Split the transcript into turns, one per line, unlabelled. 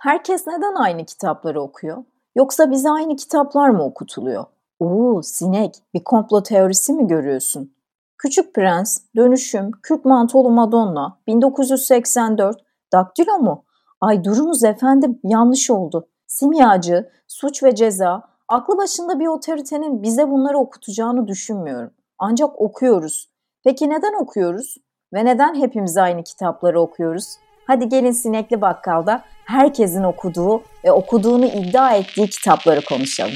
Herkes neden aynı kitapları okuyor? Yoksa bize aynı kitaplar mı okutuluyor? Oo, sinek, bir komplo teorisi mi görüyorsun? Küçük Prens, Dönüşüm, Kürk Mantolu Madonna, 1984, Daktilo mu? Ay durunuz efendim, yanlış oldu. Simyacı, Suç ve Ceza, aklı başında bir otoritenin bize bunları okutacağını düşünmüyorum. Ancak okuyoruz. Peki neden okuyoruz? Ve neden hepimiz aynı kitapları okuyoruz? Hadi gelin Sinekli Bakkal'da herkesin okuduğu ve okuduğunu iddia ettiği kitapları konuşalım.